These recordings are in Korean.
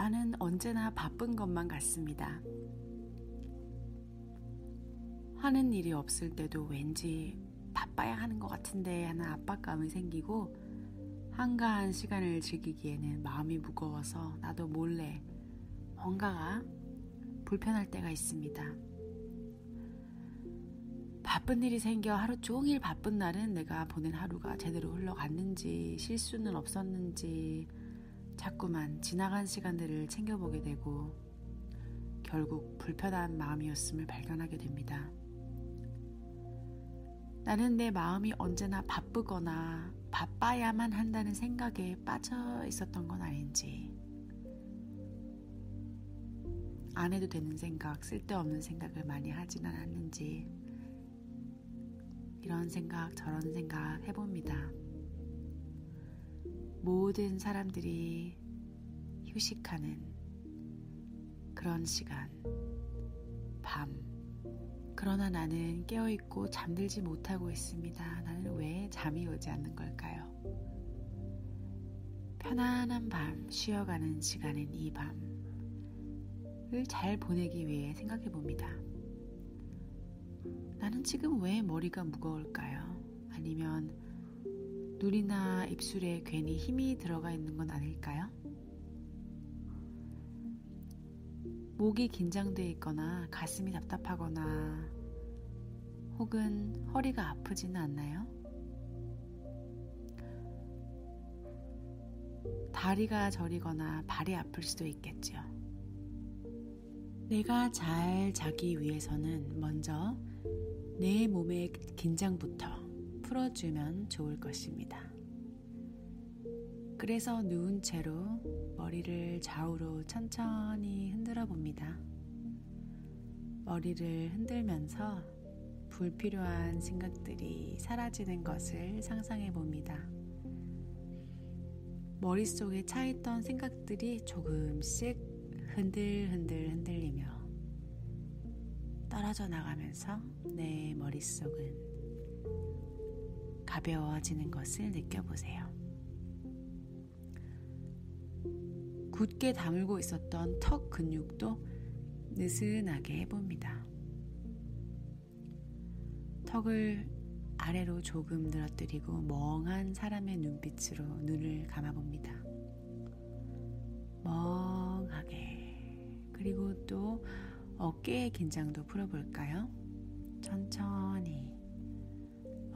나는 언제나 바쁜 것만 같습니다. 하는 일이 없을 때도 왠지 바빠야 하는 것 같은데 하는 압박감이 생기고 한가한 시간을 즐기기에는 마음이 무거워서 나도 몰래 뭔가가 불편할 때가 있습니다. 바쁜 일이 생겨 하루 종일 바쁜 날은 내가 보낸 하루가 제대로 흘러갔는지 실수는 없었는지 자꾸만 지나간 시간들을 챙겨보게 되고 결국 불편한 마음이었음을 발견하게 됩니다. 나는 내 마음이 언제나 바쁘거나 바빠야만 한다는 생각에 빠져 있었던 건 아닌지, 안 해도 되는 생각, 쓸데없는 생각을 많이 하진 않았는지, 이런 생각, 저런 생각 해봅니다. 모든 사람들이 휴식하는 그런 시간, 밤. 그러나 나는 깨어있고 잠들지 못하고 있습니다. 나는 왜 잠이 오지 않는 걸까요? 편안한 밤, 쉬어가는 시간인 이 밤을 잘 보내기 위해 생각해 봅니다. 나는 지금 왜 머리가 무거울까요? 아니면 눈이나 입술에 괜히 힘이 들어가 있는 건 아닐까요? 목이 긴장돼 있거나 가슴이 답답하거나 혹은 허리가 아프지는 않나요? 다리가 저리거나 발이 아플 수도 있겠죠. 내가 잘 자기 위해서는 먼저 내 몸의 긴장부터 풀어주면 좋을 것입니다. 그래서 누운 채로 머리를 좌우로 천천히 흔들어 봅니다. 머리를 흔들면서 불필요한 생각들이 사라지는 것을 상상해 봅니다. 머릿속에 차있던 생각들이 조금씩 흔들흔들 흔들리며 떨어져 나가면서 내 머릿속은 가벼워지는 것을 느껴보세요. 굳게 다물고 있었던 턱 근육도 느슨하게 해봅니다. 턱을 아래로 조금 늘어뜨리고 멍한 사람의 눈빛으로 눈을 감아봅니다. 멍하게. 그리고 또 어깨의 긴장도 풀어볼까요? 천천히.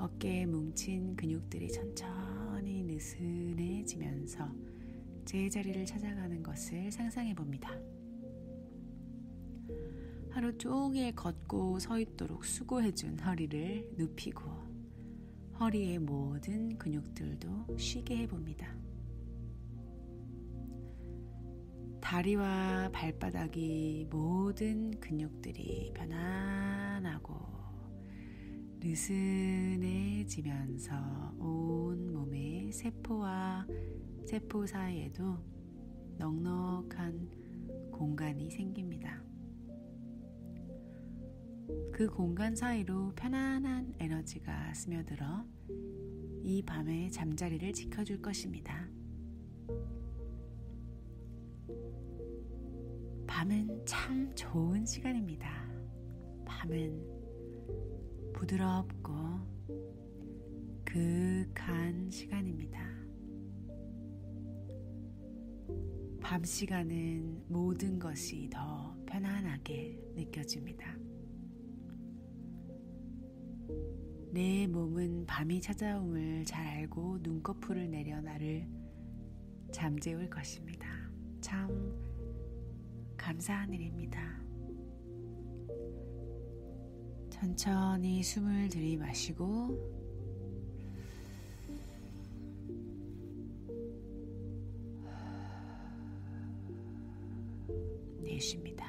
어깨에 뭉친 근육들이 천천히 느슨해지면서 제자리를 찾아가는 것을 상상해 봅니다. 하루 종일 걷고 서 있도록 수고해준 허리를 눕히고 허리의 모든 근육들도 쉬게 해봅니다. 다리와 발바닥이 모든 근육들이 편안하고 느슨해지면서 온 몸의 세포와 세포 사이에도 넉넉한 공간이 생깁니다. 그 공간 사이로 편안한 에너지가 스며들어 이 밤의 잠자리를 지켜줄 것입니다. 밤은 참 좋은 시간입니다. 밤은 부드럽고 그윽한 시간입니다. 밤 시간은 모든 것이 더 편안하게 느껴집니다. 내 몸은 밤이 찾아옴을 잘 알고 눈꺼풀을 내려 나를 잠재울 것입니다. 참 감사한 일입니다. 천천히 숨을 들이마시고 내쉽니다.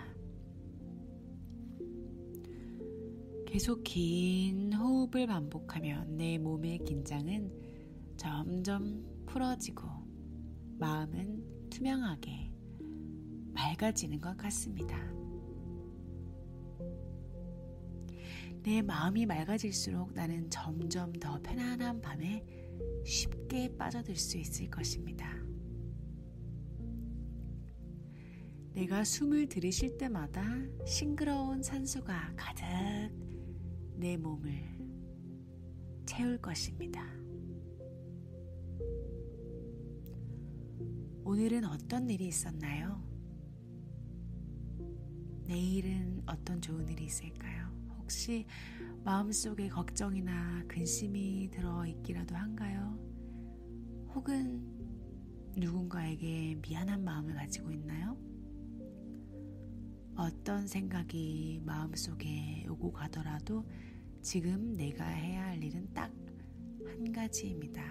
계속 긴 호흡을 반복하면 내 몸의 긴장은 점점 풀어지고 마음은 투명하게 맑아지는 것 같습니다. 내 마음이 맑아질수록 나는 점점 더 편안한 밤에 쉽게 빠져들 수 있을 것입니다. 내가 숨을 들이쉴 때마다 싱그러운 산소가 가득 내 몸을 채울 것입니다. 오늘은 어떤 일이 있었나요? 내일은 어떤 좋은 일이 있을까요? 혹시 마음속에 걱정이나 근심이 들어 있기라도 한가요? 혹은 누군가에게 미안한 마음을 가지고 있나요? 어떤 생각이 마음속에 오고 가더라도 지금 내가 해야 할 일은 딱 한 가지입니다.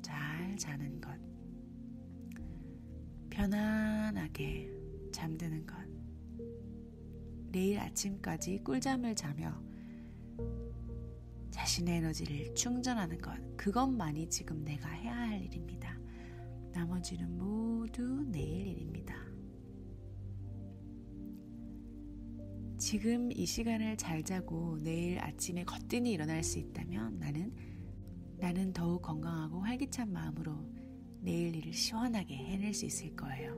잘 자는 것. 편안하게 잠드는 것. 내일 아침까지 꿀잠을 자며 자신의 에너지를 충전하는 것. 그것만이 지금 내가 해야 할 일입니다. 나머지는 모두 내일 일입니다. 지금 이 시간을 잘 자고 내일 아침에 거뜬히 일어날 수 있다면 나는 나는 더욱 건강하고 활기찬 마음으로 내일 일을 시원하게 해낼 수 있을 거예요.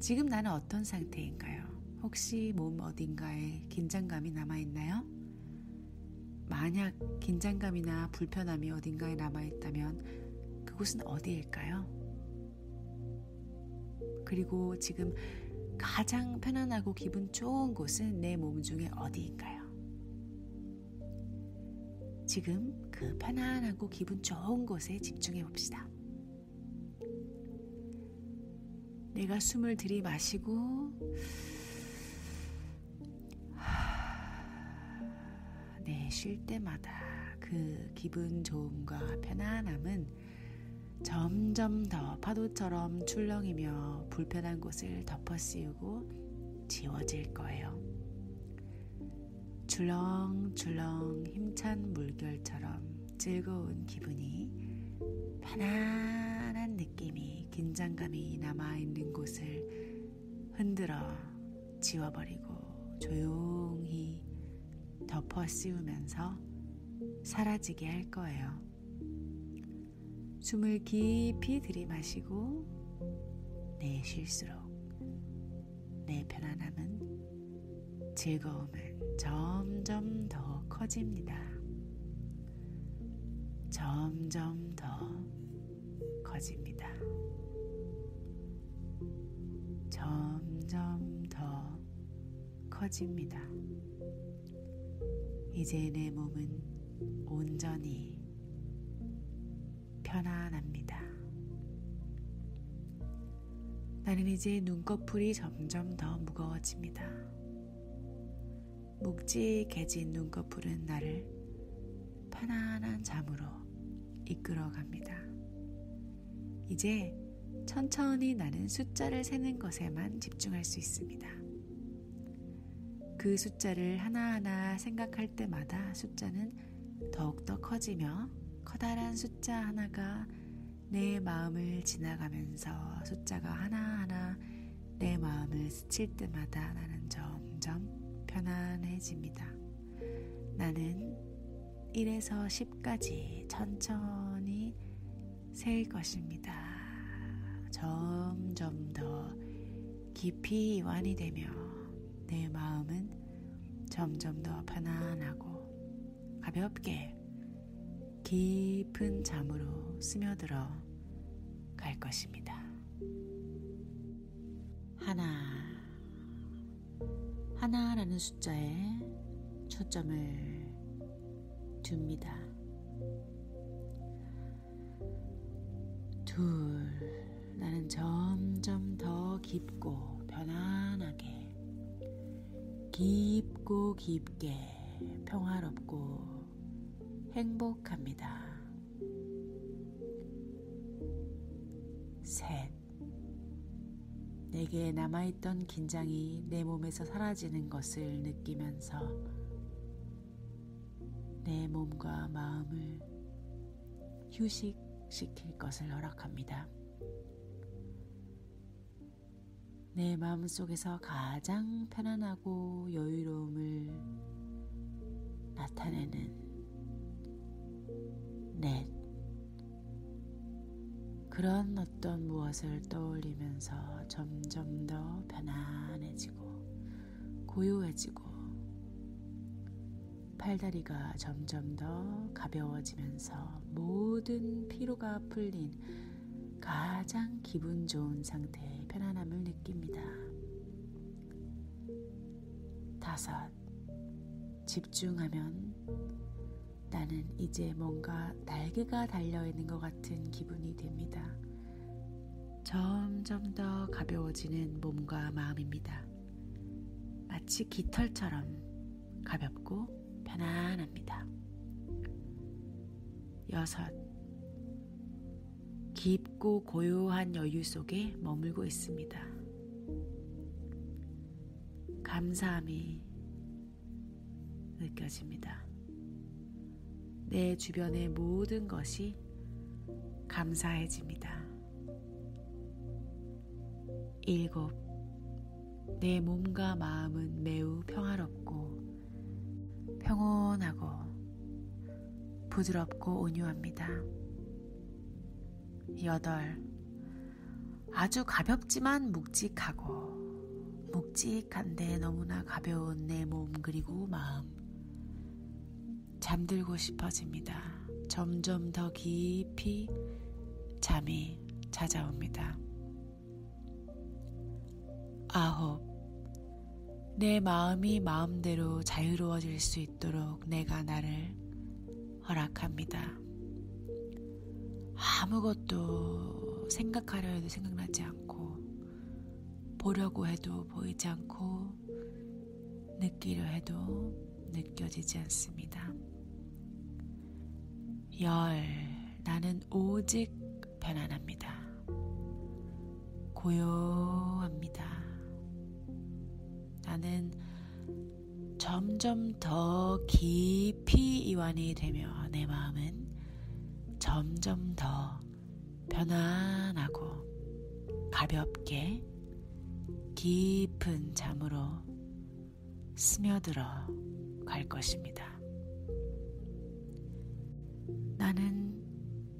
지금 나는 어떤 상태인가요? 혹시 몸 어딘가에 긴장감이 남아있나요? 만약 긴장감이나 불편함이 어딘가에 남아있다면 그곳은 어디일까요? 그리고 지금 가장 편안하고 기분 좋은 곳은 내 몸 중에 어디인가요? 지금 그 편안하고 기분 좋은 곳에 집중해 봅시다. 내가 숨을 들이마시고 내쉴 때마다 그 기분 좋음과 편안함은 점점 더 파도처럼 출렁이며 불편한 곳을 덮어 씌우고 지워질 거예요. 줄렁줄렁 힘찬 물결처럼 즐거운 기분이 편안한 느낌이 긴장감이 남아있는 곳을 흔들어 지워버리고 조용히 덮어 씌우면서 사라지게 할 거예요. 숨을 깊이 들이마시고 내쉴수록 내 편안함은 즐거움은 점점 더 커집니다. 점점 더 커집니다. 점점 더 커집니다. 이제 내 몸은 온전히 편안합니다. 나는 이제 눈꺼풀이 점점 더 무거워집니다. 묵직해진 눈꺼풀은 나를 편안한 잠으로 이끌어 갑니다. 이제 천천히 나는 숫자를 세는 것에만 집중할 수 있습니다. 그 숫자를 하나하나 생각할 때마다 숫자는 더욱더 커지며 커다란 숫자 하나가 내 마음을 지나가면서 숫자가 하나하나 내 마음을 스칠 때마다 나는 점점 편안해집니다. 나는 1에서 10까지 천천히 셀 것입니다. 점점 더 깊이 이완이 되며 내 마음은 점점 더 편안하고 가볍게 깊은 잠으로 스며들어 갈 것입니다. 하나, 하나라는 숫자에 초점을 둡니다. 둘, 나는 점점 더 깊고 편안하게 깊고 깊게 평화롭고 행복합니다. 셋. 내게 남아있던 긴장이 내 몸에서 사라지는 것을 느끼면서 내 몸과 마음을 휴식시킬 것을 허락합니다. 내 마음속에서 가장 편안하고 여유로움을 나타내는 넷. 그런 어떤 무엇을 떠올리면서 점점 더 편안해지고 고요해지고 팔다리가 점점 더 가벼워지면서 모든 피로가 풀린 가장 기분 좋은 상태의 편안함을 느낍니다. 다섯, 집중하면 나는 이제 뭔가 날개가 달려있는 것 같은 기분이 됩니다. 점점 더 가벼워지는 몸과 마음입니다. 마치 깃털처럼 가볍고 편안합니다. 여섯. 깊고 고요한 여유 속에 머물고 있습니다. 감사함이 느껴집니다. 내 주변의 모든 것이 감사해집니다. 일곱. 내 몸과 마음은 매우 평화롭고 평온하고 부드럽고 온유합니다. 여덟. 아주 가볍지만 묵직하고 묵직한데 너무나 가벼운 내 몸 그리고 마음. 잠들고 싶어집니다. 점점 더 깊이 잠이 찾아옵니다. 아홉. 내 마음이 마음대로 자유로워질 수 있도록 내가 나를 허락합니다. 아무것도 생각하려 해도 생각나지 않고, 보려고 해도 보이지 않고, 느끼려 해도 느껴지지 않습니다. 열, 나는 오직 편안합니다. 고요합니다. 나는 점점 더 깊이 이완이 되며 내 마음은 점점 더 편안하고 가볍게 깊은 잠으로 스며들어 갈 것입니다. 나는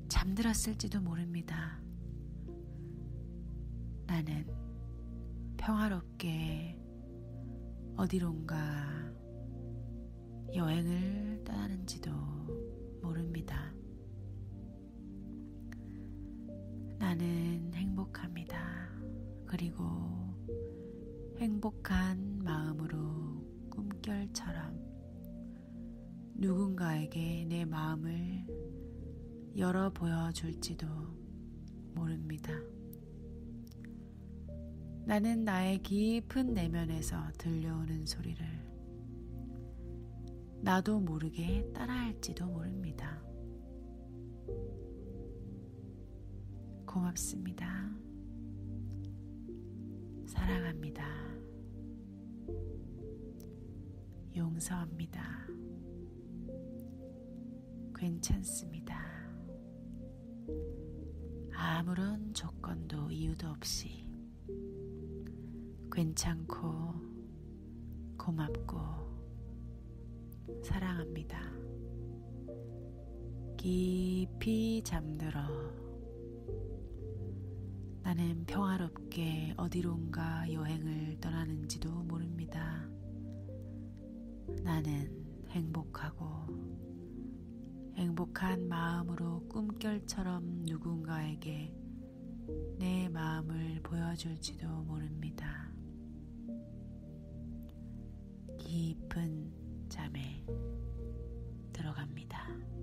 잠들었을지도 모릅니다. 나는 평화롭게 어디론가 여행을 떠나는지도 모릅니다. 나는 행복합니다. 그리고 행복한 마음으로 꿈결처럼 누군가에게 내 마음을 열어 보여줄지도 모릅니다. 나는 나의 깊은 내면에서 들려오는 소리를 나도 모르게 따라할지도 모릅니다. 고맙습니다. 사랑합니다. 용서합니다. 괜찮습니다. 아무런 조건도 이유도 없이 괜찮고 고맙고 사랑합니다. 깊이 잠들어 나는 평화롭게 어디론가 여행을 떠나는지도 모릅니다. 나는 행복하고 행복한 마음으로 꿈결처럼 누군가에게 내 마음을 보여줄지도 모릅니다. 깊은 잠에 들어갑니다.